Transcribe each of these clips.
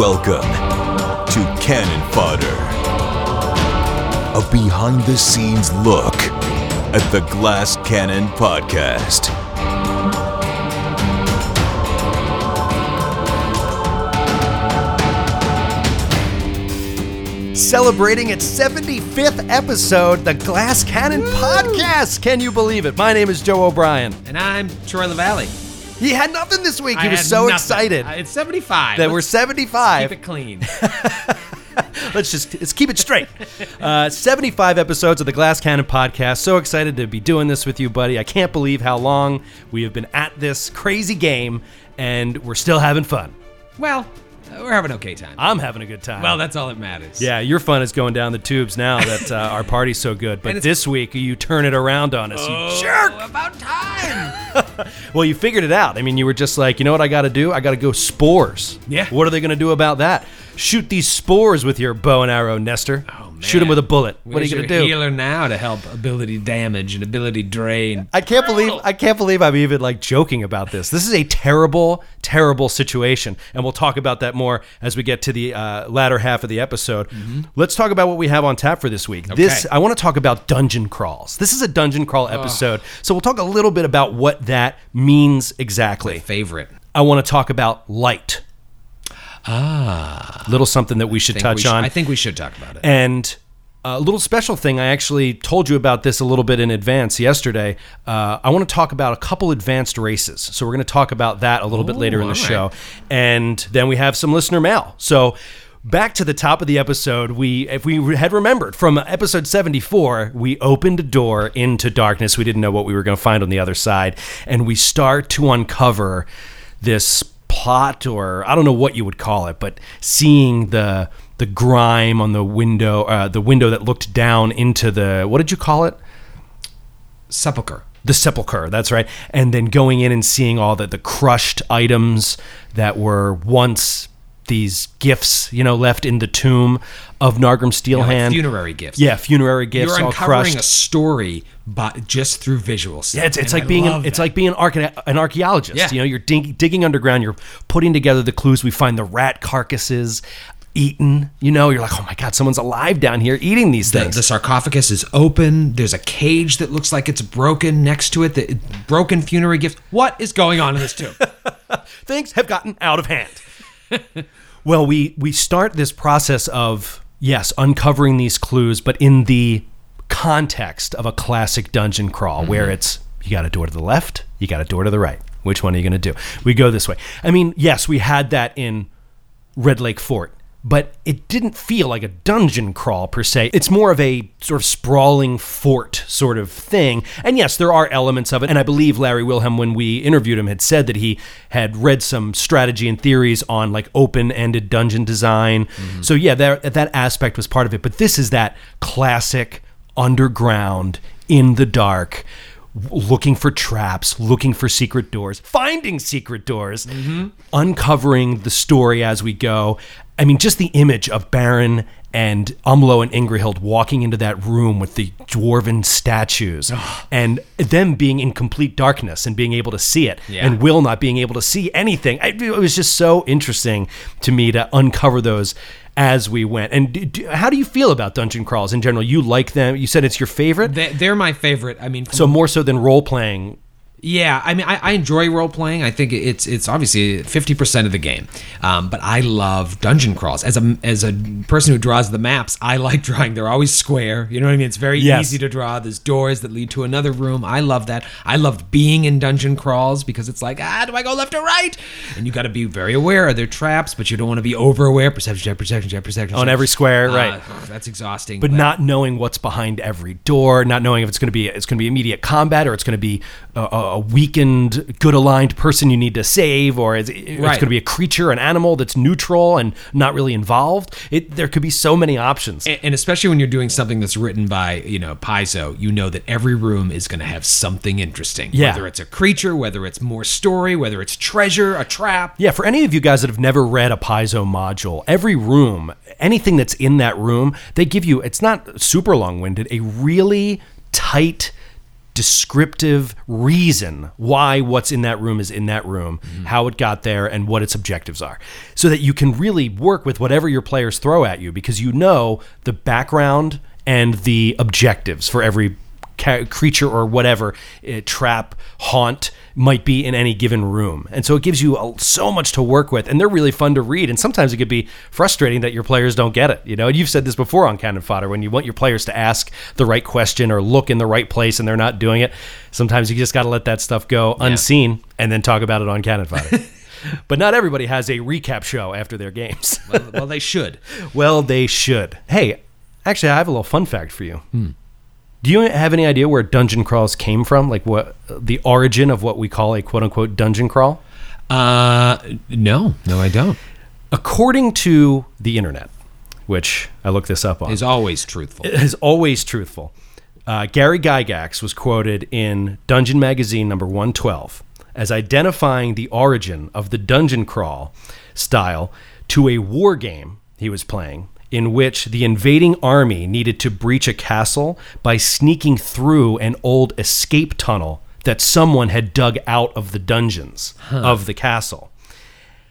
Welcome to Cannon Fodder, a behind the scenes look at the Glass Cannon Podcast. Celebrating its 75th episode, the Glass Cannon Podcast. Can you believe it? My name is Joe O'Brien. And I'm Troy LaValle. He had nothing this week. He was so nothing. excited Uh, It's 75. that we're Let's 75. Keep it clean. Let's just let's keep it straight. Uh, 75 episodes of the Glass Cannon podcast. So excited to be doing this with you, buddy. I can't believe how long we have been at this crazy game, and we're still having fun. well, we're having an okay time. I'm having a good time. well, that's all that matters. yeah, your fun is going down the tubes now that uh, our party's so good. But this week you turn it around on us, you jerk. Oh, about time. Well, you figured it out. I mean, you were just like, you know what I got to do? I got to go spores. Yeah. What are they going to do about that? Shoot these spores with your bow and arrow, Nestor. Oh, man. Shoot him with a bullet. what are you going to do? Healer now to help ability damage and ability drain. I can't believe I can't believe I'm even like joking about this. This is a terrible, terrible situation, and we'll talk about that more as we get to the uh, latter half of the episode. Let's talk about what we have on tap for this week. This I want to talk about dungeon crawls. This is a dungeon crawl episode, so we'll talk a little bit about what that means exactly. Favorite. I want to talk about light. Ah. Little something that we should touch we should- on. I think we should talk about it. And a little special thing, I actually told you about this a little bit in advance yesterday. Uh, I want to talk about a couple advanced races. So we're going to talk about that a little bit later in the right. show. And then we have some listener mail. So back to the top of the episode, we if we had remembered from episode 74, we opened a door into darkness. We didn't know what we were going to find on the other side. And we start to uncover this plot or I don't know what you would call it, but seeing the the grime on the window, uh, the window that looked down into the what did you call it? Sepulcher. The sepulcher. That's right. And then going in and seeing all the the crushed items that were once these gifts, you know, left in the tomb of Nargrim Like Steelhand. funerary gifts. yeah, funerary gifts You're uncovering a story but just through visual stuff. Yeah, it's, it's like I being an, it's like being an, arche- an archaeologist. Yeah. You know, you're dig- digging underground. You're putting together the clues. We find the rat carcasses eaten. You know, you're like, oh my god, someone's alive down here eating these The, things. the sarcophagus is open. There's a cage that looks like it's broken next to it. The broken funerary gift. What is going on in this tomb? things have gotten out of hand. well, we we start this process of yes, uncovering these clues, but in the context of a classic dungeon crawl where mm-hmm. it's you got a door to the left, you got a door to the right. Which one are you going to do? We go this way. I mean, yes, we had that in Red Lake Fort, but it didn't feel like a dungeon crawl per se. It's more of a sort of sprawling fort sort of thing. And yes, there are elements of it. And I believe Larry Wilhelm, when we interviewed him, had said that he had read some strategy and theories on like open ended dungeon design. Mm-hmm. So yeah, that, that aspect was part of it. But this is that classic underground, in the dark looking for traps, looking for secret doors, finding secret doors, mm-hmm. uncovering the story as we go. I mean, just the image of Baron and Umlo and Ingrihild walking into that room with the dwarven statues and them being in complete darkness and being able to see it Yeah. and Will not being able to see anything. I, it was just so interesting to me to uncover those as we went. And how do you feel about dungeon crawls in general? You like them? You said it's your favorite? they, they're my favorite. I mean, So more so than role playing. Yeah, I mean, I, I enjoy role playing. I think it's it's obviously fifty percent of the game, um, but I love dungeon crawls. As a as a person who draws the maps, I like drawing. They're always square. You know what I mean? It's very Yes. easy to draw. There's doors that lead to another room. I love that. I loved being in dungeon crawls because it's like, ah, do I go left or right? And you got to be very aware of their traps, but you don't want to be over aware. Perception check, perception check, perception On check. every square, Uh, right. That's exhausting. But not knowing what's behind every door, not knowing if it's going to be it's going to be immediate combat or it's going to be a a weakened, good aligned person you need to save, or it's, it's Right. going to be a creature, an animal that's neutral and not really involved. It there could be so many options. and, and especially when you're doing something that's written by you know Paizo, you know that every room is going to have something interesting. Yeah. Whether it's a creature, whether it's more story, whether it's treasure, a trap. Yeah, for any of you guys that have never read a Paizo module, every room, anything that's in that room, they give you, it's not super long winded, a really tight descriptive reason why what's in that room is in that room, mm-hmm. how it got there, and what its objectives are. So that you can really work with whatever your players throw at you because you know the background and the objectives for every ca- creature or whatever uh, trap haunt might be in any given room and so it gives you a, so much to work with and they're really fun to read and sometimes it could be frustrating that your players don't get it you know and you've said this before on cannon fodder when you want your players to ask the right question or look in the right place and they're not doing it sometimes you just got to let that stuff go unseen and then talk about it on cannon fodder but not everybody has a recap show after their games well, well, they should. well, they should. Hey, actually, I have a little fun fact for you. Do you have any idea where dungeon crawls came from? Like what the origin of what we call a quote unquote dungeon crawl? Uh, no, no, I don't. According to the internet, which I looked this up on, Is always truthful. is always truthful. Uh, Gary Gygax was quoted in Dungeon Magazine number 112 as identifying the origin of the dungeon crawl style to a war game he was playing in which the invading army needed to breach a castle by sneaking through an old escape tunnel that someone had dug out of the dungeons of the castle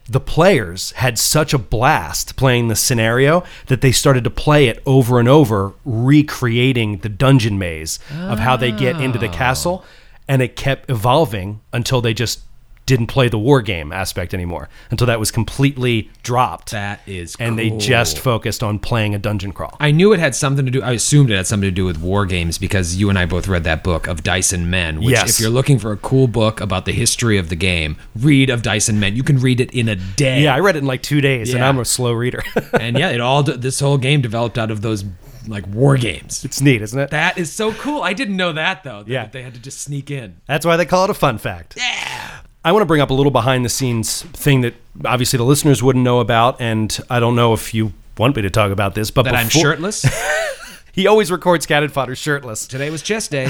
the players had such a blast playing the scenario that they started to play it over and over, recreating the dungeon maze of how they get into the oh. castle. And it kept evolving until they just didn't play the war game aspect anymore, until that was completely dropped. That is and they just focused on playing a dungeon crawl. I knew it had something to do. I assumed it had something to do with war games because you and I both read that book of Dice and Men. Which, Yes. if you're looking for a cool book about the history of the game, read of Dice and Men. You can read it in a day. yeah, I read it in like two days, and I'm a slow reader. and yeah, it all. This whole game developed out of those like war games. it's neat, isn't it? That is so cool. I didn't know that though. that Yeah. they had to just sneak in. That's why they call it a fun fact. Yeah. I want to bring up a little behind the scenes thing that obviously the listeners wouldn't know about, and I don't know if you want me to talk about this, but That I'm shirtless. He always records Cannon Fodder shirtless. Today was chest day.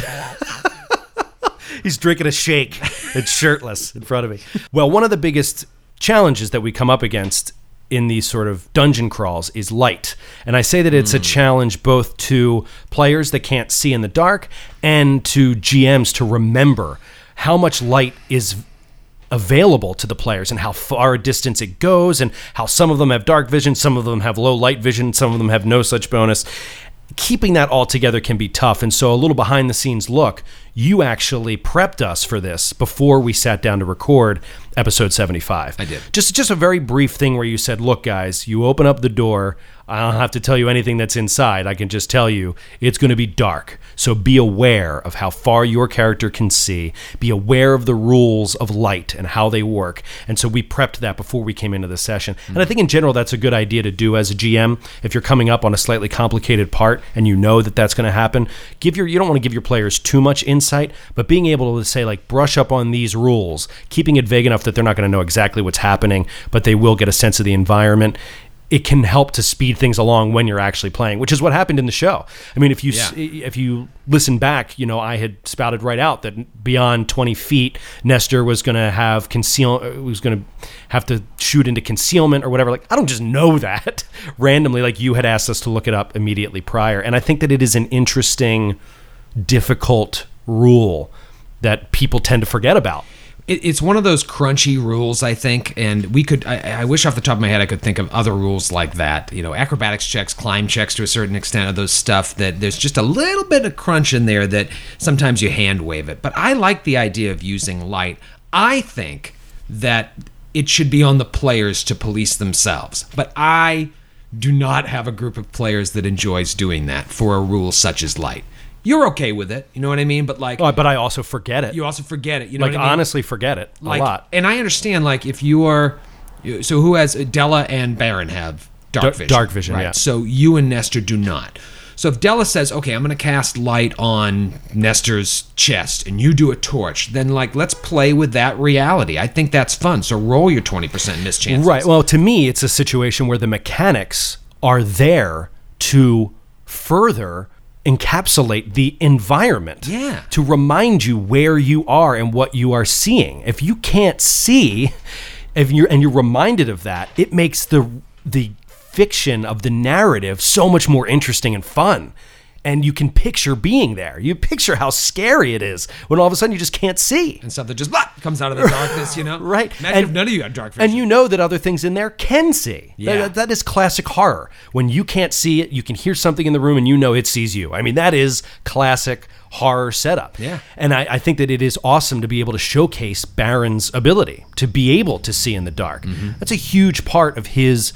He's drinking a shake and shirtless in front of me. Well, one of the biggest challenges that we come up against in these sort of dungeon crawls is light. And I say that it's a hmm. challenge both to players that can't see in the dark and to GMs to remember how much light is available to the players and how far a distance it goes and how some of them have dark vision, some of them have low light vision, some of them have no such bonus. Keeping that all together can be tough. And so, a little behind the scenes look, you actually prepped us for this before we sat down to record episode 75. I did. Just, just a very brief thing where you said, Look, guys, you open up the door. I don't have to tell you anything that's inside. I can just tell you it's going to be dark. So be aware of how far your character can see. Be aware of the rules of light and how they work. And so we prepped that before we came into the session. And I hmm. think in general, that's a good idea to do as a GM. If you're coming up on a slightly complicated part and you know that that's going to happen, give your you don't want to give your players too much insight, but being able to say like brush up on these rules, keeping it vague enough that they're not going to know exactly what's happening, but they will get a sense of the environment it can help to speed things along when you're actually playing, which is what happened in the show. I mean, if you Yeah. if you listen back, you know, I had spouted right out that beyond 20 feet, Nestor was going to have conceal, uh, was going to have to shoot into concealment or whatever. Like, I don't just know that randomly. Like you had asked us to look it up immediately prior, and I think that it is an interesting, difficult rule that people tend to forget about. It, it's one of those crunchy rules, I think, and we could. I, I wish off the top of my head I could think of other rules like that. You know, acrobatics checks, climb checks to a certain extent of those stuff that there's just a little bit of crunch in there that sometimes you hand wave it. But I like the idea of using light. I think that it should be on the players to police themselves, but I do not have a group of players that enjoys doing that for a rule such as light. You're okay with it, you know what I mean? But like, Oh, but I also forget it. you also forget it. You know like what I mean? honestly, forget it like, a lot. And I understand, like, if you are, so who has Della and Baron have dark Dark- vision, dark vision, right? yeah. So you and Nestor do not. So if Della says, "Okay, I'm going to cast light on Nestor's chest," and you do a torch, then like let's play with that reality. I think that's fun. So roll your twenty percent miss chances. Right. Well, to me, it's a situation where the mechanics are there to further encapsulate the environment. Yeah. To remind you where you are and what you are seeing. If you can't see, if you're and you're reminded of that, it makes the the fiction of the narrative so much more interesting and fun. And you can picture being there. You picture how scary it is when all of a sudden you just can't see. and stuff that just blah, comes out of the darkness, you know? Right. Imagine And- if none of you had dark vision. And you know that other things in there can see. Yeah. That- that is classic horror. When you can't see it, you can hear something in the room and you know it sees you. I mean, that is classic horror setup. Yeah. And I, I think that it is awesome to be able to showcase Baron's ability to be able to see in the dark. Mm-hmm. That's a huge part of his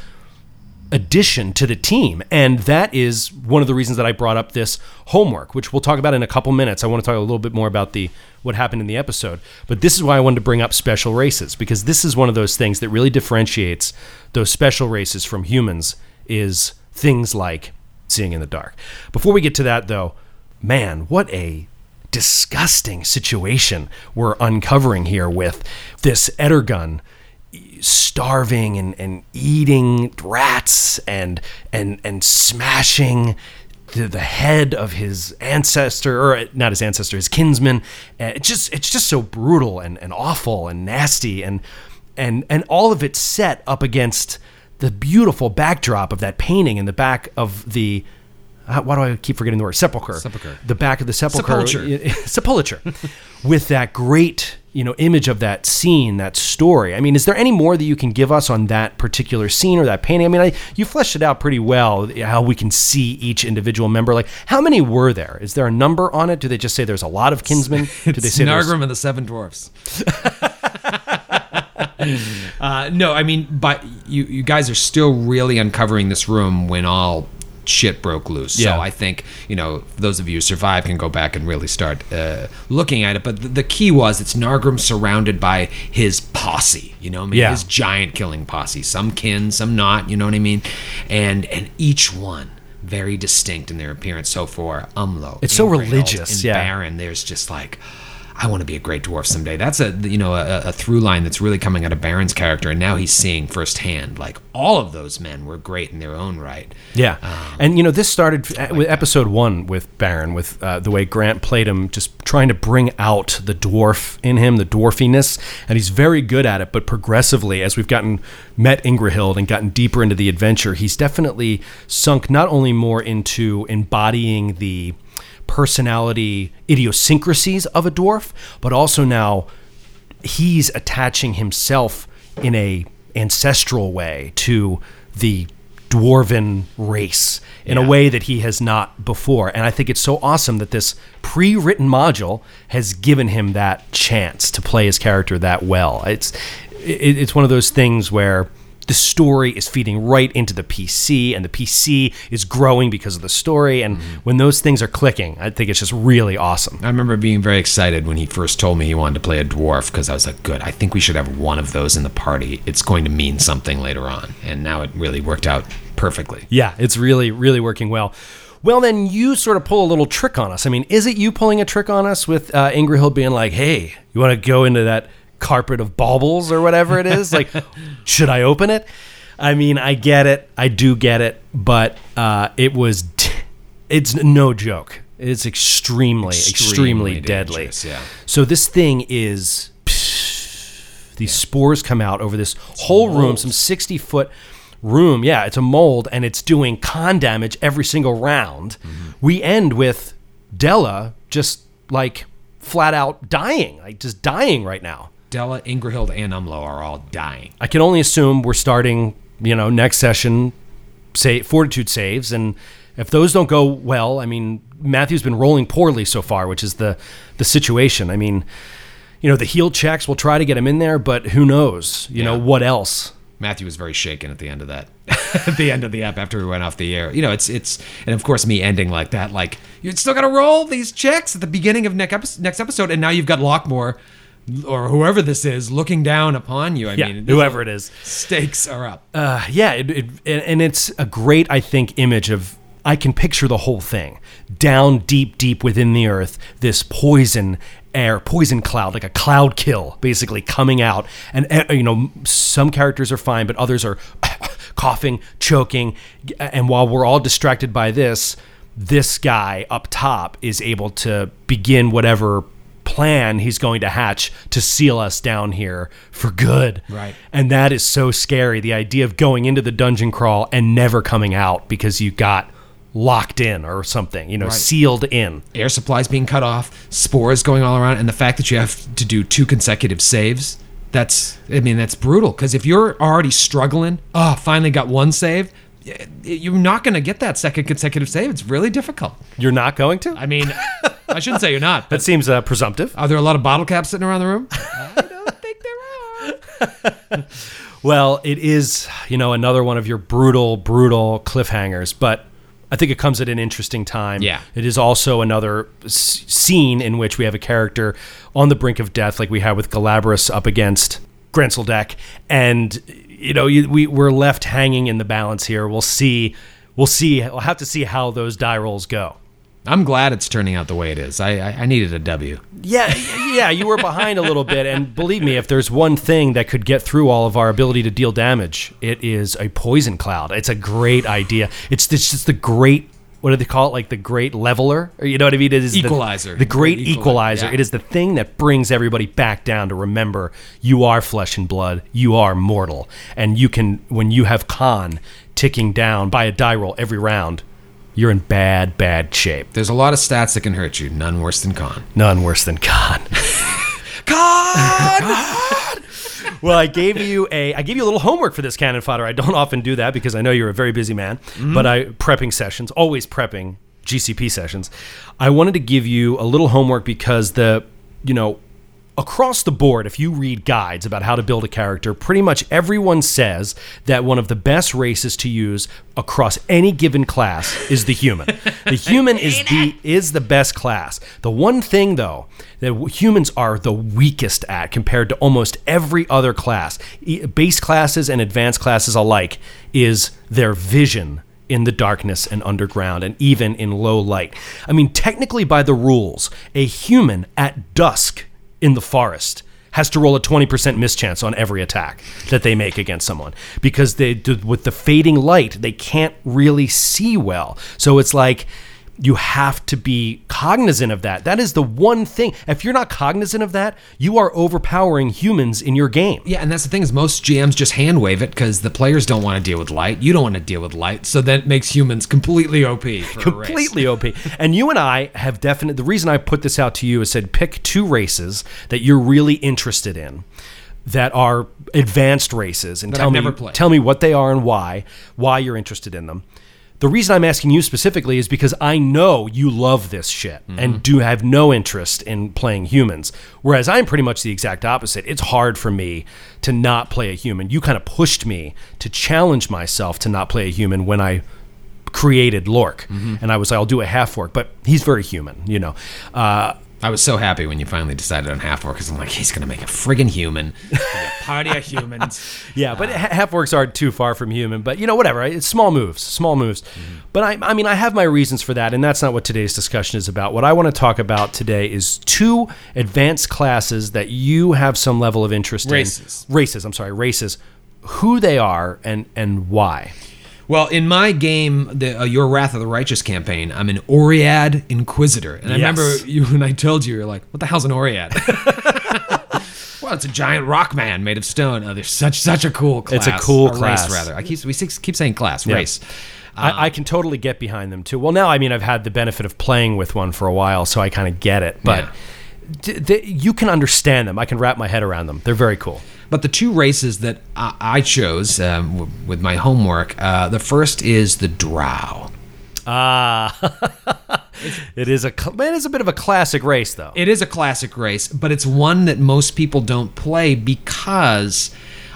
addition to the team. And that is one of the reasons that I brought up this homework, which we'll talk about in a couple minutes. I want to talk a little bit more about the what happened in the episode. But this is why I wanted to bring up special races, because this is one of those things that really differentiates those special races from humans is things like seeing in the dark. Before we get to that though, man, what a disgusting situation we're uncovering here with this Ettergun starving and, and eating rats and and and smashing the, the head of his ancestor or not his ancestor his kinsman Uh, it just it's just so brutal and, and awful and nasty and and and all of it set up against the beautiful backdrop of that painting in the back of the uh, why do I keep forgetting the word sepulcher? Sepulcher. The back of the sepulcher. Sepulcher. sepulcher with that great you know image of that scene that story. I mean is there any more that you can give us on that particular scene or that painting? I mean I, you fleshed it out pretty well how we can see each individual member. Like how many were there? Is there a number on it? Do they just say there's a lot of kinsmen? Do they say there's- Nargrim and the Seven Dwarfs. uh, no, I mean, but you you guys are still really uncovering this room when all shit broke loose. Yeah. So I think you know those of you who survive can go back and really start uh, looking at it. But the, the key was it's Nargrim surrounded by his posse. You know, I mean, Yeah. his giant killing posse. Some kin, some not. You know what I mean? And and each one. Very distinct in their appearance. So for Umlo, It's so religious, and yeah. Baron, there's just like I want to be a great dwarf someday. That's a you know a, a through line that's really coming out of Baron's character, and now he's seeing firsthand like all of those men were great in their own right. Yeah, and you know this started f- with episode one with Baron, with uh, the way Grant played him, just trying to bring out the dwarf in him, the dwarfiness, and he's very good at it. But progressively, as we've gotten met Ingrihild and gotten deeper into the adventure, he's definitely sunk not only more into embodying the personality idiosyncrasies of a dwarf, but also now he's attaching himself in a ancestral way to the dwarven race in a way that he has not before. And i think it's so awesome that this pre-written module has given him that chance to play his character that well. It's it's one of those things where the story is feeding right into the PC, and the PC is growing because of the story. And when those things are clicking, I think it's just really awesome. I remember being very excited when he first told me he wanted to play a dwarf because I was like, good, I think we should have one of those in the party. It's going to mean something later on. And now it really worked out perfectly. Yeah, it's really, really working well. Well, then you sort of pull a little trick on us. I mean, is it you pulling a trick on us with uh, Ingrihild being like, hey, you want to go into that carpet of baubles or whatever it is? like, should I open it? I mean, I get it. I do get it. But uh, it was, it's no joke. It's extremely, extremely, Extremely deadly. yeah. So this thing is these spores come out over this whole room, some 60 foot room. Yeah, it's a mold and it's doing con damage every single round. Mm-hmm. We end with Della just like flat out dying, like just dying right now. Della, Ingrihild, and Umlo are all dying. I can only assume we're starting, you know, next session, say fortitude saves, and if those don't go well, I mean, Matthew's been rolling poorly so far, which is the the situation. I mean, you know, the heal checks will try to get him in there, but who knows? You know what else? Matthew was very shaken at the end of that. at the end of the app after we went off the air. You know, it's it's and of course me ending like that, like you still got to roll these checks at the beginning of next episode, next episode, and now you've got Lockmore or whoever this is looking down upon you. I Yeah, mean, whoever it is. stakes are up. Uh, yeah, it, it, and it's a great, I think, image of. I can picture the whole thing down deep, deep within the earth. This poison air, poison cloud, like a cloud kill, basically coming out. And uh, you know, some characters are fine, but others are coughing, choking. And while we're all distracted by this, this guy up top is able to begin whatever plan he's going to hatch to seal us down here for good. Right. And that is so scary. The idea of going into the dungeon crawl and never coming out because you got locked in or something, you know, sealed in. Air supplies being cut off, spores going all around, and the fact that you have to do two consecutive saves. That's, I mean, that's brutal. Because if you're already struggling, oh, finally got one save, you're not going to get that second consecutive save. It's really difficult. You're not going to? I mean, I shouldn't say you're not, that seems uh, presumptive. are there a lot of bottle caps sitting around the room? I don't think there are. Well, it is, you know, another one of your brutal, brutal cliffhangers, but I think it comes at an interesting time. Yeah. It is also another s- scene in which we have a character on the brink of death, like we had with Galabras up against Grenseldeck. And, you know, you, we, we're left hanging in the balance here. We'll see. We'll see. We'll have to see how those die rolls go. I'm glad it's turning out the way it is. I, I, I needed a W. Yeah, yeah, you were behind a little bit, and believe me, if there's one thing that could get through all of our ability to deal damage, it is a poison cloud. It's a great idea. It's it's just the great. What do they call it? Like the great leveler, or you know what I mean? It is the- Equalizer. The, great Great equalizer. equalizer, yeah. It is the thing that brings everybody back down to remember you are flesh and blood. You are mortal, and you can when you have con ticking down by a die roll every round, you're in bad, bad shape. There's a lot of stats that can hurt you, none worse than con. None worse than con. Well, I gave you a I gave you a little homework for this cannon fodder. I don't often do that because I know you're a very busy man. Mm-hmm. But I prepping sessions, always prepping GCP sessions. I wanted to give you a little homework because the you know across the board if you read guides about how to build a character pretty much everyone says that one of the best races to use across any given class is the human. The human is the is the best class. The one thing though that humans are the weakest at compared to almost every other class base classes and advanced classes alike is their vision in the darkness and underground and even in low light. I mean, technically, by the rules, a human at dusk in the forest has to roll a 20% mischance on every attack that they make against someone because they with the fading light they can't really see well. So it's like you have to be cognizant of that that is the one thing if you're not cognizant of that you are overpowering humans in your game Yeah, and that's the thing is most GMs just hand wave it because the players don't want to deal with light. You don't want to deal with light, so that makes humans completely OP. For a race. completely OP. And you and I have definite. The reason I put this out to you is said pick two races that you're really interested in, that are advanced races, and That tell I've me tell me what they are and why why you're interested in them. The reason I'm asking you specifically is because I know you love this shit Mm-hmm. and do have no interest in playing humans. Whereas I'm pretty much the exact opposite. It's hard for me to not play a human. You kind of pushed me to challenge myself to not play a human when I created Lork, Mm-hmm. and I was like, I'll do a half orc, but he's very human, you know. Uh, I was so happy when you finally decided on half orc because I'm like, he's gonna make a friggin' human. It's gonna be a party of humans. yeah, but ha- half orcs aren't too far from human, but you know, whatever. It's small moves, small moves. Mm-hmm. But I, I mean, I have my reasons for that, and that's not what today's discussion is about. What I want to talk about today is two advanced classes that you have some level of interest Races. in. Races. I'm sorry, races. Who they are and and why. Well, in my game, the uh, Your Wrath of the Righteous campaign, I'm an Oread Inquisitor, and I Yes. remember you when I told you, you're like, "What the hell's an Oread?" well, it's a giant rock man made of stone. Oh, they're such such a cool class. It's a cool race, class. rather. I keep we six- keep saying class race. I, I can totally get behind them too. Well, now I mean I've had the benefit of playing with one for a while, so I kind of get it. But Yeah. d- they, you can understand them. I can wrap my head around them. They're very cool. But the two races that I, I chose um, w- with my homework, uh, the first is the Drow. Ah, it is a cl- it is a bit of a classic race though. It is a classic race, but it's one that most people don't play because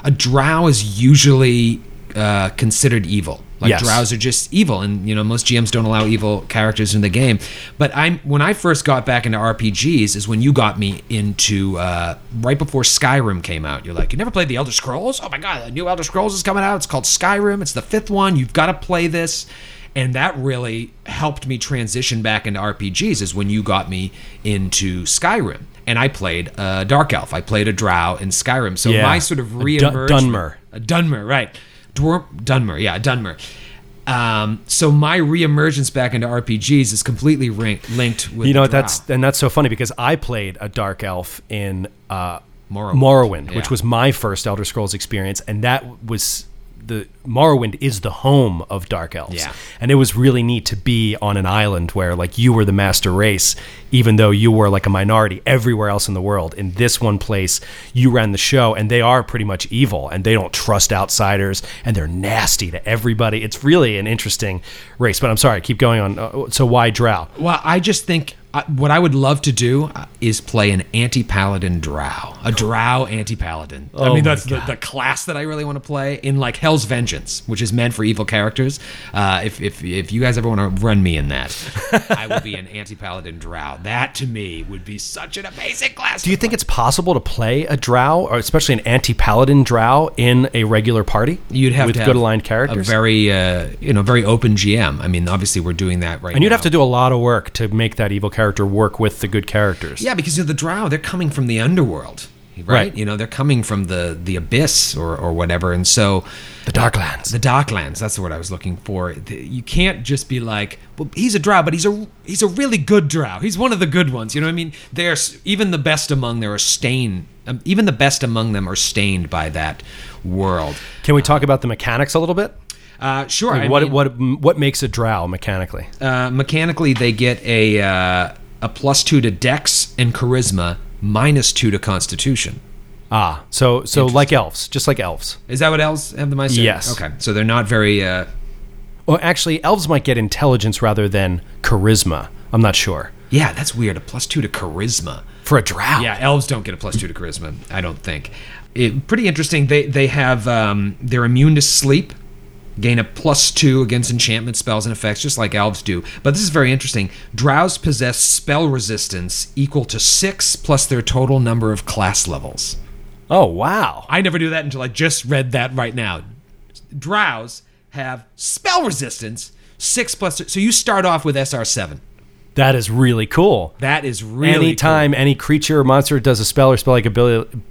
a drow is usually uh, considered evil. Like Yes. drows are just evil, and you know most GMs don't allow evil characters in the game. But I'm when I first got back into RPGs is when you got me into uh, right before Skyrim came out. You're like, you never played the Elder Scrolls? Oh my god, the new Elder Scrolls is coming out. It's called Skyrim. It's the fifth one. You've got to play this. And that really helped me transition back into RPGs. Is when you got me into Skyrim, and I played uh, Dark Elf. I played a Drow in Skyrim. So Yeah. my sort of A Dun- re-emerged Dunmer. a Dunmer, right? Dwar- Dunmer, yeah, Dunmer. Um, so my reemergence back into RPGs is completely linked with you know? That's and that's so funny because I played a dark elf in uh, Morrowind. Morrowind, which was my first Elder Scrolls experience, and that was the Morrowind is the home of dark elves. Yeah. And it was really neat to be on an island where like you were the master race, even though you were like a minority everywhere else in the world. In this one place, you ran the show, and they are pretty much evil, and they don't trust outsiders, and they're nasty to everybody. It's really an interesting race. But I'm sorry, keep going on. Uh, So why Drow? Well, I just think what I would love to do uh, is play an anti-paladin drow, a drow anti-paladin. I Oh mean, that's the, the class that I really want to play in like Hell's Vengeance, which is meant for evil characters. Uh, if, if if you guys ever want to run me in that, I will be an anti-paladin drow. That to me would be such an amazing class. Do you think it's possible to play a Drow, or especially an anti-paladin Drow, in a regular party? You'd have with to have good aligned characters. a very uh, you know very open GM. I mean, obviously we're doing that right and you'd have to do a lot of work to make that evil character work with the good characters. Yeah, because you know, the Drow, they're coming from the underworld, right? Right. You know, they're coming from the the abyss or or whatever, and so The Darklands. the Darklands. That's the word I was looking for. You can't just be like, well, he's a Drow, but he's a he's a really good Drow. He's one of the good ones. You know what I mean? There's even the best among them are stained. Um, even the best among them are stained by that world. Can we talk about the mechanics a little bit? Uh, sure. I what mean, what what makes a Drow mechanically? uh, mechanically, they get a uh, a plus two to Dex and Charisma, minus two to Constitution. Ah, so so like elves, just like elves. Is that what elves have the mindset? Yes. Okay, so they're not very. Uh, Well, actually, elves might get intelligence rather than charisma. I'm not sure. yeah, that's weird. A plus two to charisma. For a Drow. Yeah, elves don't get a plus two to charisma. I don't think. It, pretty interesting. They they have um, they're immune to sleep, gain a plus two against enchantment spells and effects, just like elves do. But this is very interesting. Drows possess spell resistance equal to six plus their total number of class levels. Oh wow. I never knew that until I just read that right now. Drows have spell resistance six plus. So you start off with SR seven. That is really cool. That is really cool. Anytime any creature or monster does a spell or spell like ability,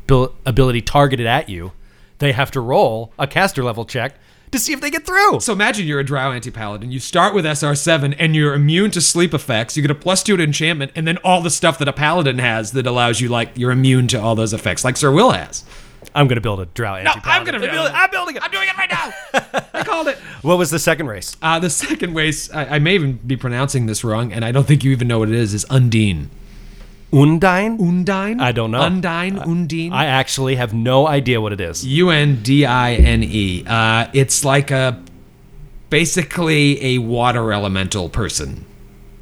ability targeted at you, they have to roll a caster level check to see if they get through. So imagine you're a drow anti paladin. You start with SR7 and you're immune to sleep effects. You get a plus two to enchantment, and then all the stuff that a paladin has that allows you like you're immune to all those effects, like Sir Will has. I'm going to build a drow anti paladin. No, I'm gonna build it. I'm building it. I'm doing it right now. I called it. What was the second race? Uh, the second race, I, I may even be pronouncing this wrong, and I don't think you even know what it is. Is Undine. Undine? Undine? I don't know. Undine? Undine? I actually have no idea what it is. U N D I N E. Uh, it's like a basically a water elemental person.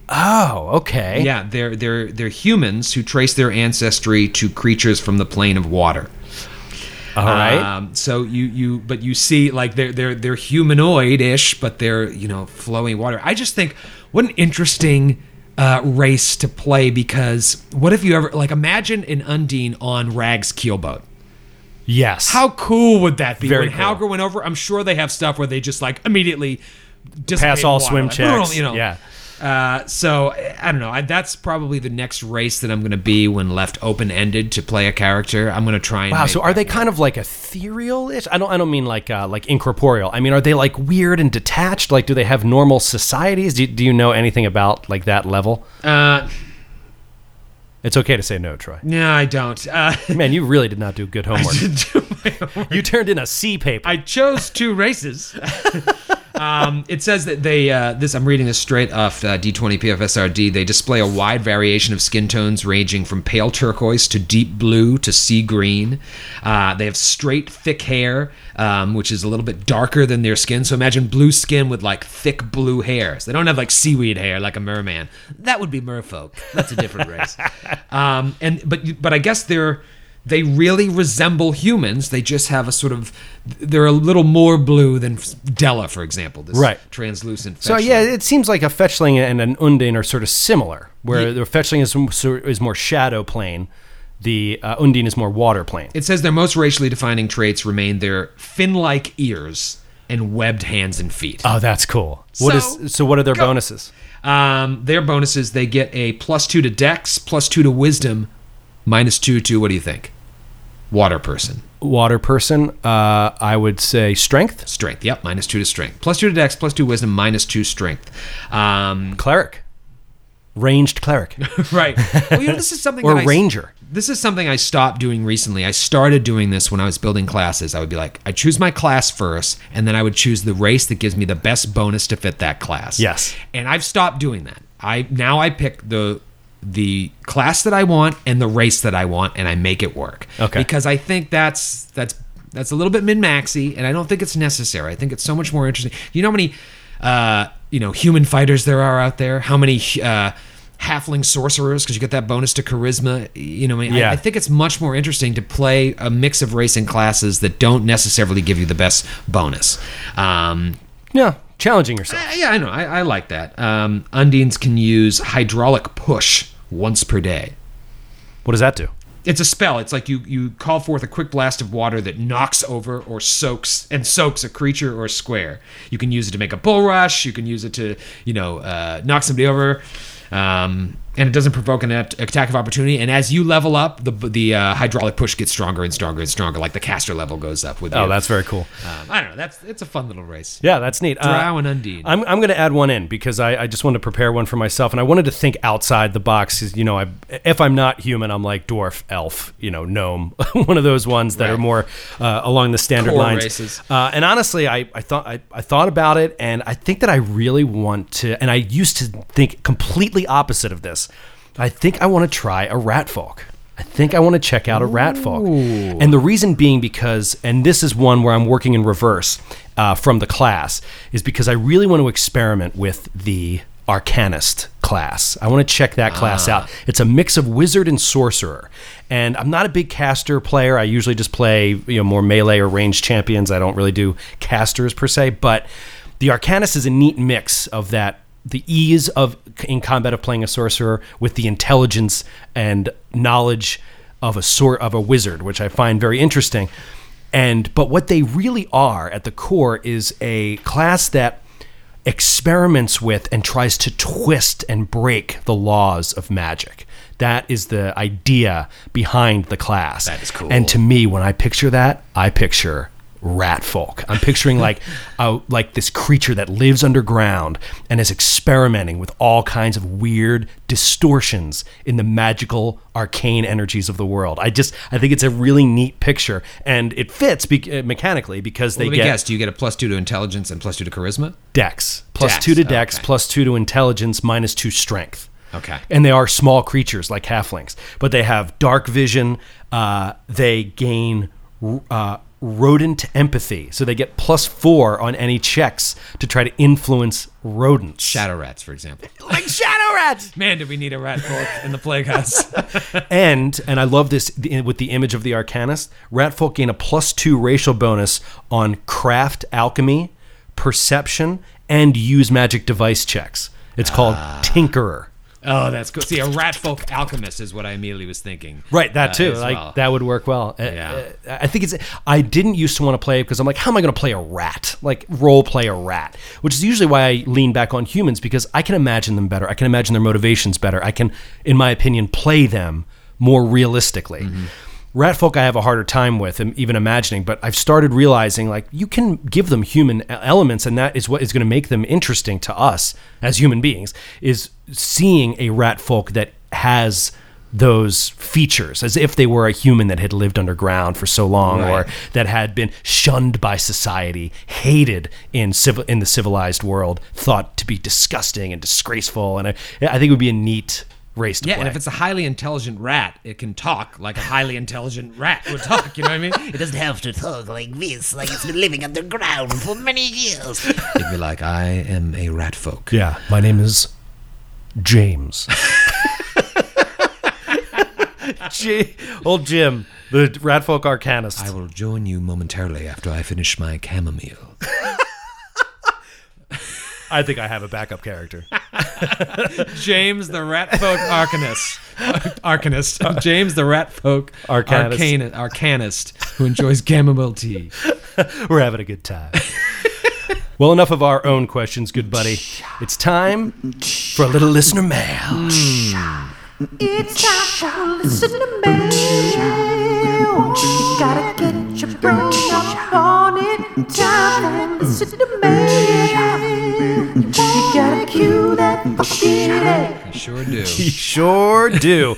Oh, okay. Yeah, they're they're they're humans who trace their ancestry to creatures from the plane of water. All right. Um, so you you but you see like they're they're they're humanoid-ish, but they're you know flowing water. I just think what an interesting uh, race to play because what if you ever like imagine an Undine on Rag's keelboat? yes. How cool would that be? Very when cool. Halger went over, I'm sure they have stuff where they just like immediately Pass all swim checks. You know. Yeah. Uh, so I don't know. I, that's probably the next race that I'm going to be when left open ended to play a character. I'm going to try and. Wow. So are they kind of like ethereal-ish? I don't. I don't mean like uh, like incorporeal. I mean, are they like weird and detached? Like, do they have normal societies? Do, do you know anything about like that level? Uh, It's okay to say no, Troy. no, I don't. Uh, Man, you really did not do good homework. do homework. you turned in a C paper. I chose two races. um, it says that they uh, this I'm reading this straight off uh, D20 PFSRD. They display a wide variation of skin tones ranging from pale turquoise to deep blue to sea green. Uh, they have straight, thick hair, um, which is a little bit darker than their skin. So imagine blue skin with like thick blue hair. So they don't have like seaweed hair like a merman. That would be merfolk. That's a different race. Um, and but but I guess they're they really resemble humans. They just have a sort of they're a little more blue than Della, for example. This Right. translucent. so yeah, it seems like a fetchling and an undine are sort of similar, where the fetchling is is more shadow plane, the uh, undine is more water plane. It says their most racially defining traits remain their fin-like ears and webbed hands and feet. Oh, that's cool. What So, is so? What are their go. bonuses? Um, their bonuses they get a plus two to Dex, plus two to Wisdom, minus two to what do you think? Water person. Water person, uh, I would say strength. Strength. Yep, minus two to strength. Plus two to Dex, plus two Wisdom, minus two strength. Um, Cleric. ranged cleric right. Well, you know, this is something or that I- ranger. This is something I stopped doing recently. I started doing this when I was building classes. I would be like, I choose my class first, and then I would choose the race that gives me the best bonus to fit that class. Yes. And I've stopped doing that. I now I pick the the class that I want and the race that I want, and I make it work. Okay. Because I think that's that's that's a little bit min maxy, and I don't think it's necessary. I think it's so much more interesting. You know how many uh, you know human fighters there are out there? How many uh, halfling sorcerers? Because you get that bonus to charisma. You know, I, mean, I- I think it's much more interesting to play a mix of racing classes that don't necessarily give you the best bonus. Um, Yeah, challenging yourself. uh, yeah, I know. I, I like that. Um, Undines can use hydraulic push once per day. What does that do? It's a spell. It's like you you call forth a quick blast of water that knocks over or soaks and soaks a creature or a square. You can use it to make a bull rush. You can use it to you know uh, knock somebody over. Um, and it doesn't provoke an attack of opportunity. And as you level up, the the uh, hydraulic push gets stronger and stronger and stronger. Like the caster level goes up with you. Oh, that's very cool. Um, I don't know. That's it's a fun little race. Yeah, that's neat. Uh, and Undine. I'm, I'm going to add one in because I, I just wanted to prepare one for myself, and I wanted to think outside the box. 'cause, You know, I, if I'm not human, I'm like dwarf, elf, you know, gnome, one of those ones that are more uh, along the standard Core lines. races. Uh, and honestly, I, I thought I, I thought about it, and I think that I really want to. And I used to think completely opposite of this. I think I want to try a rat folk. I think I want to check out a rat folk. And the reason being because, and this is one where I'm working in reverse uh, from the class, is because I really want to experiment with the Arcanist class. I want to check that class out. It's a mix of wizard and sorcerer. And I'm not a big caster player. I usually just play, you know, more melee or ranged champions. I don't really do casters per se, but the Arcanist is a neat mix of that the ease of in combat of playing a sorcerer with the intelligence and knowledge of a sort of a wizard, which I find very interesting. And but what they really are at the core is a class that experiments with and tries to twist and break the laws of magic. That is the idea behind the class. That is cool. And to me, when I picture that, I picture rat folk. I'm picturing like a, like this creature that lives underground and is experimenting with all kinds of weird distortions in the magical arcane energies of the world. I just I think it's a really neat picture and it fits be- uh, mechanically because they Let me get guess. Do you get a plus two to intelligence and plus two to charisma? dex plus Dex, 2 to dex okay. plus 2 to intelligence minus 2 strength. Okay. And they are small creatures like halflings, but they have dark vision. Uh, they gain uh, rodent empathy, so they get plus four on any checks to try to influence rodents. Shadow rats, for example. like shadow rats. Man, do we need a rat folk in the plague house? and and I love this with the image of the Arcanist. rat folk gain a plus two racial bonus on craft, alchemy, perception, and use magic device checks. It's called ah. Tinkerer. Oh, that's cool. See, a rat folk alchemist is what I immediately was thinking. Right, that uh, too. like well. that would work well. Uh, Yeah. uh, I think it's. I didn't used to want to play it because I'm like, how am I going to play a rat? Like role play a rat, which is usually why I lean back on humans because I can imagine them better. I can imagine their motivations better. I can, in my opinion, play them more realistically. Mm-hmm. Rat folk I have a harder time with, and even imagining, but I've started realizing like you can give them human elements, and that is what is going to make them interesting to us as human beings. Is seeing a rat folk that has those features as if they were a human that had lived underground for so long or that had been shunned by society hated in civil in the civilized world thought to be disgusting and disgraceful and I, I think it would be a neat race to Yeah, play and if it's a highly intelligent rat, it can talk like a highly intelligent rat would talk. You know what I mean? It doesn't have to talk like this, like it's been living underground for many years. It'd be like, I am a rat folk. yeah my name is James J- old Jim the rat folk arcanist I will join you momentarily after I finish my chamomile. I think I have a backup character James the rat folk arcanist. Arcanist. James the rat folk Arcanist. arcana- arcanist who enjoys chamomile tea. We're having a good time. well, enough of our own questions, good buddy. It's time for a little listener mail. Hmm. It's time for listener mail. Gotta get your brain up on it. Time for listener mail. You gotta cue that fucking A. Sure do. You sure do.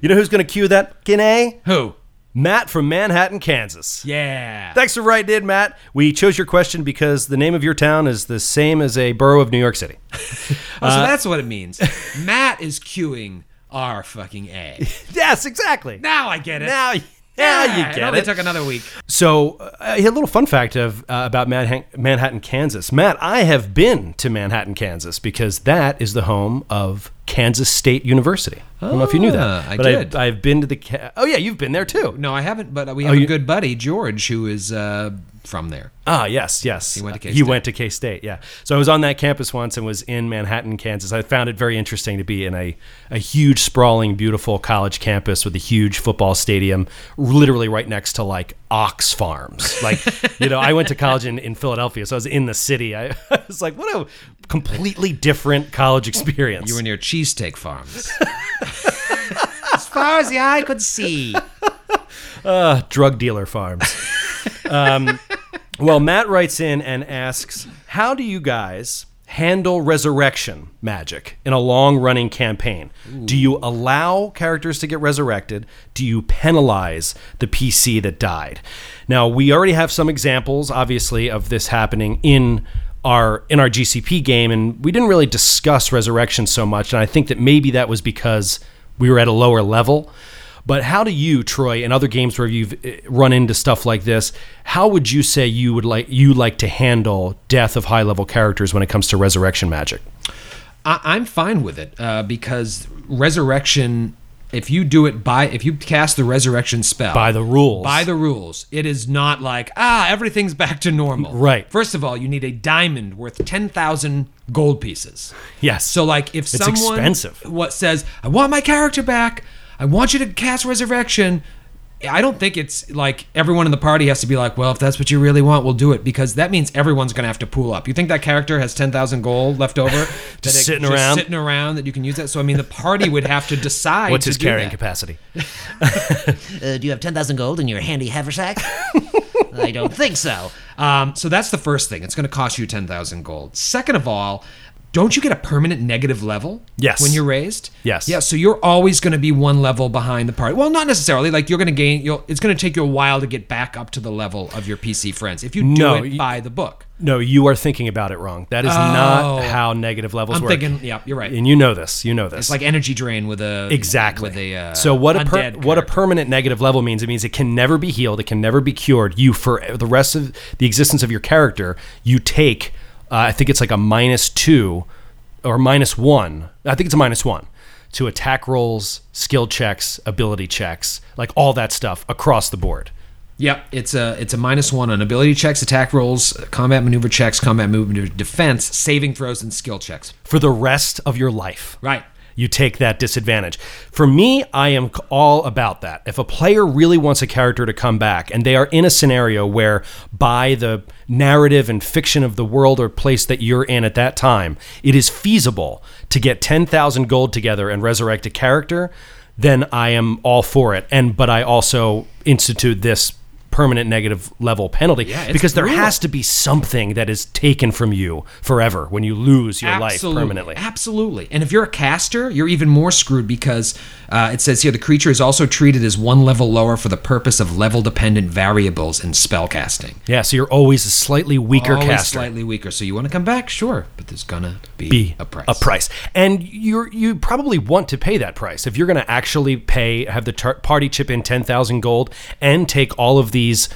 you know who's to cue that Kinney? Who? Matt from Manhattan, Kansas. Yeah. Thanks for writing in, Matt. We chose your question because the name of your town is the same as a borough of New York City. oh, so uh, that's what it means. Matt is queuing our fucking A. yes, exactly. Now I get it. Now, now Yeah, you it get only it. took another week. So, uh, a little fun fact of uh, about Manhattan, Kansas. Matt, I have been to Manhattan, Kansas because that is the home of Kansas State University. I don't know if you knew that, Ah, I but did. I've, I've been to the. Ca- oh yeah, you've been there too. No, I haven't, but we have Oh, you- a good buddy, George, who is uh, from there. Ah, yes, yes. He went to K-State. went to K State. Yeah. So I was on that campus once and was in Manhattan, Kansas. I found it very interesting to be in a a huge, sprawling, beautiful college campus with a huge football stadium, literally right next to like ox farms. Like, you know, I went to college in, in Philadelphia, so I was in the city. I, I was like, what a completely different college experience. You were near Cheesesteak Farms. as far as the eye could see. drug dealer farms. um, well, Matt writes in and asks, "How do you guys handle resurrection magic in a long-running campaign? Do you allow characters to get resurrected? Do you penalize the PC that died?" Now, we already have some examples, obviously, of this happening in our in our GCP game, and we didn't really discuss resurrection so much. And I think that maybe that was because we were at a lower level. But how do you, Troy, in other games where you've eh, run into stuff like this, how would you say you would like you like to handle death of high level characters when it comes to resurrection magic? I, I'm fine with it uh, because resurrection. If you do it by, if you cast the resurrection spell By the rules. by the rules, it is not like ah everything's back to normal. Right. First of all, you need a diamond worth ten thousand gold pieces. Yes. So like if It's someone expensive. what says I want my character back, I want you to cast resurrection. I don't think it's like everyone in the party has to be like, well, if that's what you really want, we'll do it because that means everyone's going to have to pool up. You think that character has ten thousand gold left over, that it- sitting around? sitting around that you can use that? So I mean, the party would have to decide. What's to his do carrying that. capacity? Uh, do you have 10,000 gold in your handy haversack? I don't think so. Um, so that's the first thing. It's going to cost you 10,000 gold. Second of all, don't you get a permanent negative level? Yes. When you're raised? Yes. Yeah, so you're always going to be one level behind the party. Well, not necessarily. Like you're going to gain you'll it's going to take you a while to get back up to the level of your PC friends if you do No, it by the book. No, you are thinking about it wrong. That is not how negative levels Oh. I'm work. thinking, yeah, you're right. and you know this. You know this. It's like energy drain with a Exactly. with a uh, so what a per, what a permanent negative level means? It means it can never be healed. It can never be cured. You for the rest of the existence of your character, you take. Uh, I think it's like a minus two or minus one. I think it's a minus one to attack rolls, skill checks, ability checks, like all that stuff across the board. Yep, it's a it's a minus one on ability checks, attack rolls, combat maneuver checks, combat maneuver defense, saving throws, and skill checks. for the rest of your life. Right. You take that disadvantage. For me, I am all about that. If a player really wants a character to come back and they are in a scenario where, by the narrative and fiction of the world or place that you're in at that time, it is feasible to get 10,000 gold together and resurrect a character, then I am all for it. And but I also institute this permanent negative level penalty Yeah, because there brutal. has to be something that is taken from you forever when you lose your life permanently. Absolutely. And if you're a caster, you're even more screwed because uh, it says here the creature is also treated as one level lower for the purpose of level dependent variables in spell casting. Yeah, so you're always a slightly weaker Always caster. slightly weaker. So you want to come back? Sure. But there's going to be, be a price. A price, and you're, you probably want to pay that price if you're going to actually pay. Have the tar- party chip in ten thousand gold and take all of these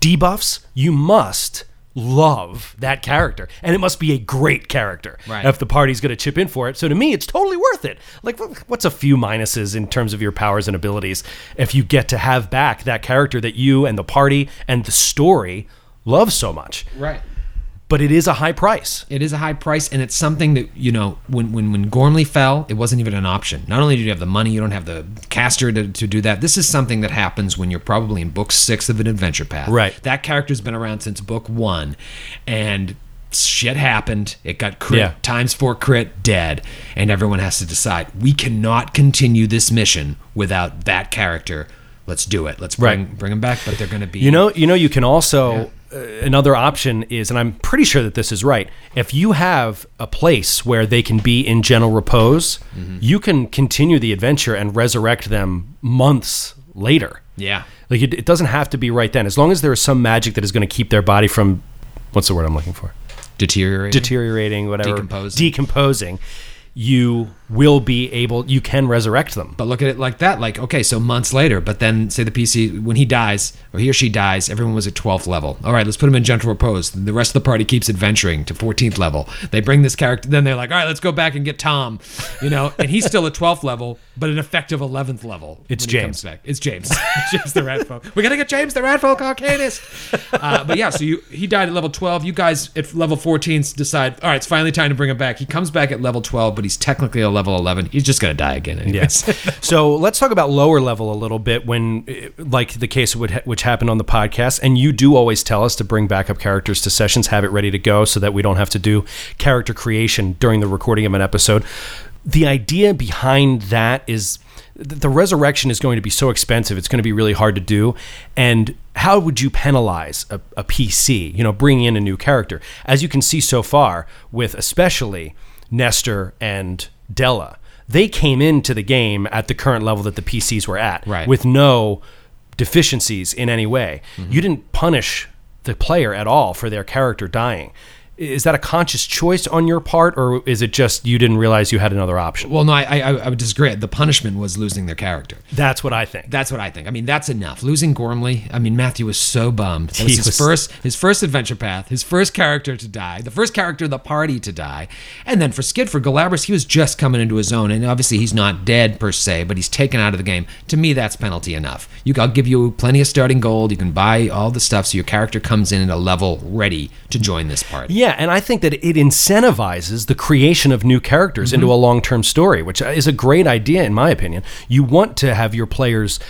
debuffs. You must love that character, and it must be a great character. Right. If the party's going to chip in for it, so to me, it's totally worth it. Like, what's a few minuses in terms of your powers and abilities if you get to have back that character that you and the party and the story love so much? Right. But it is a high price. It is a high price, and it's something that you know. When when when Gormley fell, it wasn't even an option. Not only do you have the money, you don't have the caster to, to do that. This is something that happens when you're probably in book six of an adventure path. Right. That character's been around since book one, and shit happened. It got crit Yeah. times four crit dead, and everyone has to decide we cannot continue this mission without that character. Let's do it. Let's bring Right. bring him back, but they're going to be You know, you know, you can also uh, another option is, and I'm pretty sure that this is right. If you have a place where they can be in gentle repose, Mm-hmm. you can continue the adventure and resurrect them months later. Yeah. Like it, it doesn't have to be right then, as long as there is some magic that is going to keep their body from what's the word I'm looking for? Deteriorate. Deteriorating, whatever, Decomposing. decomposing. You will be able. You can resurrect them. But look at it like that. Like, okay, so months later, but then say the PC, when he dies, or he or she dies, everyone was at 12th level. All right, let's put him in gentle repose. The rest of the party keeps adventuring to 14th level. They bring this character, then they're like, all right, let's go back and get Tom, you know, and he's still at 12th level, but an effective 11th level. It's James. back. It's James. James the Rat Folk. We gotta get James the Rat Folk Arcanist. Uh, but yeah, so you he died at level 12. You guys at level 14 decide, all right, it's finally time to bring him back. He comes back at level 12, but he's technically a level 11. He's just gonna die again. Anyways. Yes. so let's talk about lower level a little bit when, eh, like the case would which happened on the podcast, and you do always tell us to bring backup characters to sessions, have it ready to go, so that we don't have to do character creation during the recording of an episode. The idea behind that is the resurrection is going to be so expensive; it's going to be really hard to do. And how would you penalize a, a PC? You know, bringing in a new character, as you can see so far with especially Nestor and Della they came into the game at the current level that the PCs were at, Right. with no deficiencies in any way. Mm-hmm. You didn't punish the player at all for their character dying. Is that a conscious choice on your part, or is it just you didn't realize you had another option? Well, no, I, I, I would disagree. The punishment was losing their character. That's what I think. That's what I think. I mean, that's enough. Losing Gormley. I mean, Matthew was so bummed. That was He his was- first, his first adventure path, his first character to die, the first character of the party to die, and then for Skid for Galabras, he was just coming into his own, and obviously he's not dead per se, but he's taken out of the game. To me, that's penalty enough. You, I'll give you plenty of starting gold. You can buy all the stuff so your character comes in at a level ready to join this party. Yeah, and I think that it incentivizes the creation of new characters into a long term story, which is a great idea, in my opinion. You want to have your players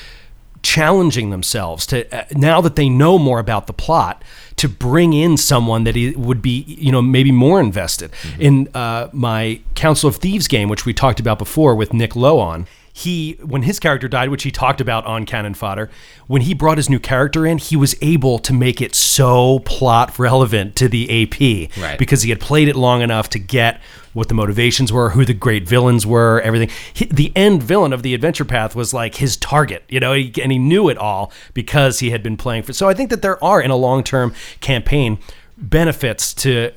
challenging themselves to uh, now that they know more about the plot to bring in someone that would be you know maybe more invested. In uh, my council of thieves game which we talked about before with nick lowe on he when his character died which he talked about on cannon fodder when he brought his new character in he was able to make it so plot relevant to the ap Right. because he had played it long enough to get what the motivations were, who the great villains were, everything. He, the end villain of the adventure path was like his target, you know, he, and he knew it all because he had been playing for. So I think that there are in a long term campaign benefits to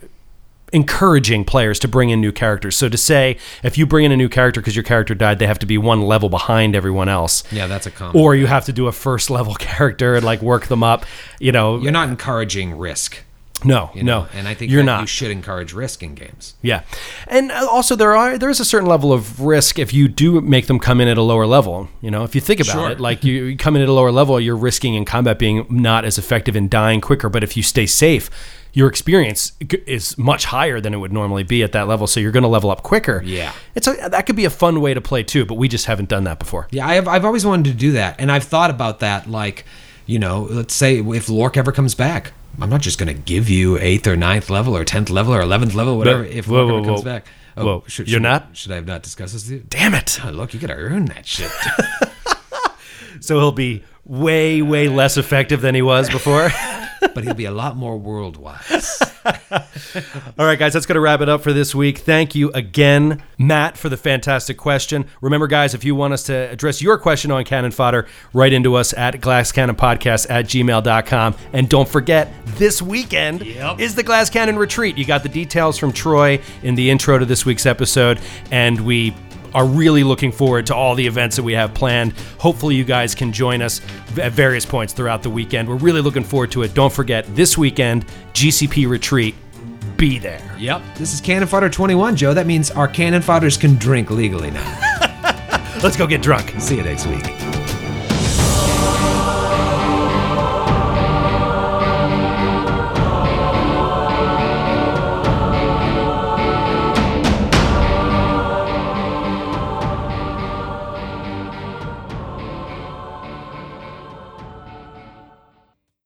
encouraging players to bring in new characters. So to say if you bring in a new character because your character died, they have to be one level behind everyone else. Yeah, that's a common. Or you have to do a first level character and like work them up, you know. You're not encouraging risk. no, You know? no. and I think you're not. you should encourage risk in games. Yeah, and uh, also there are there is a certain level of risk if you do make them come in at a lower level. You know, if you think about Sure. it, like you, you come in at a lower level, you're risking in combat being not as effective and dying quicker. But if you stay safe, your experience is much higher than it would normally be at that level. So you're going to level up quicker. Yeah. it's a, that could be a fun way to play too. But we just haven't done that before. Yeah, I have, I've always wanted to do that, and I've thought about that. Like, you know, let's say if Lork ever comes back, I'm not just going to give you eighth or ninth level or tenth level or eleventh level, whatever. But- if whoa, Lork whoa, comes whoa. back, Oh, Whoa, should, you're should- not? Should I have not discussed this with you? Damn it! Oh, look, you got to earn that shit. So he'll be way way less effective than he was before. but he'll be a lot more worldwide. All right, guys, that's going to wrap it up for this week. Thank you again, Matt, for the fantastic question. Remember, guys, if you want us to address your question on Cannon Fodder, write into us at glasscannonpodcast at gmail.com. And don't forget, this weekend is the Glass Cannon Retreat. You got the details from Troy in the intro to this week's episode, and we are really looking forward to all the events that we have planned. Hopefully, you guys can join us at various points throughout the weekend. We're really looking forward to it. Don't forget, this weekend, GCP Retreat. Be there. yep. This is Cannon Fodder 21, Joe. That means our cannon fodders can drink legally now. Let's go get drunk. See you next week.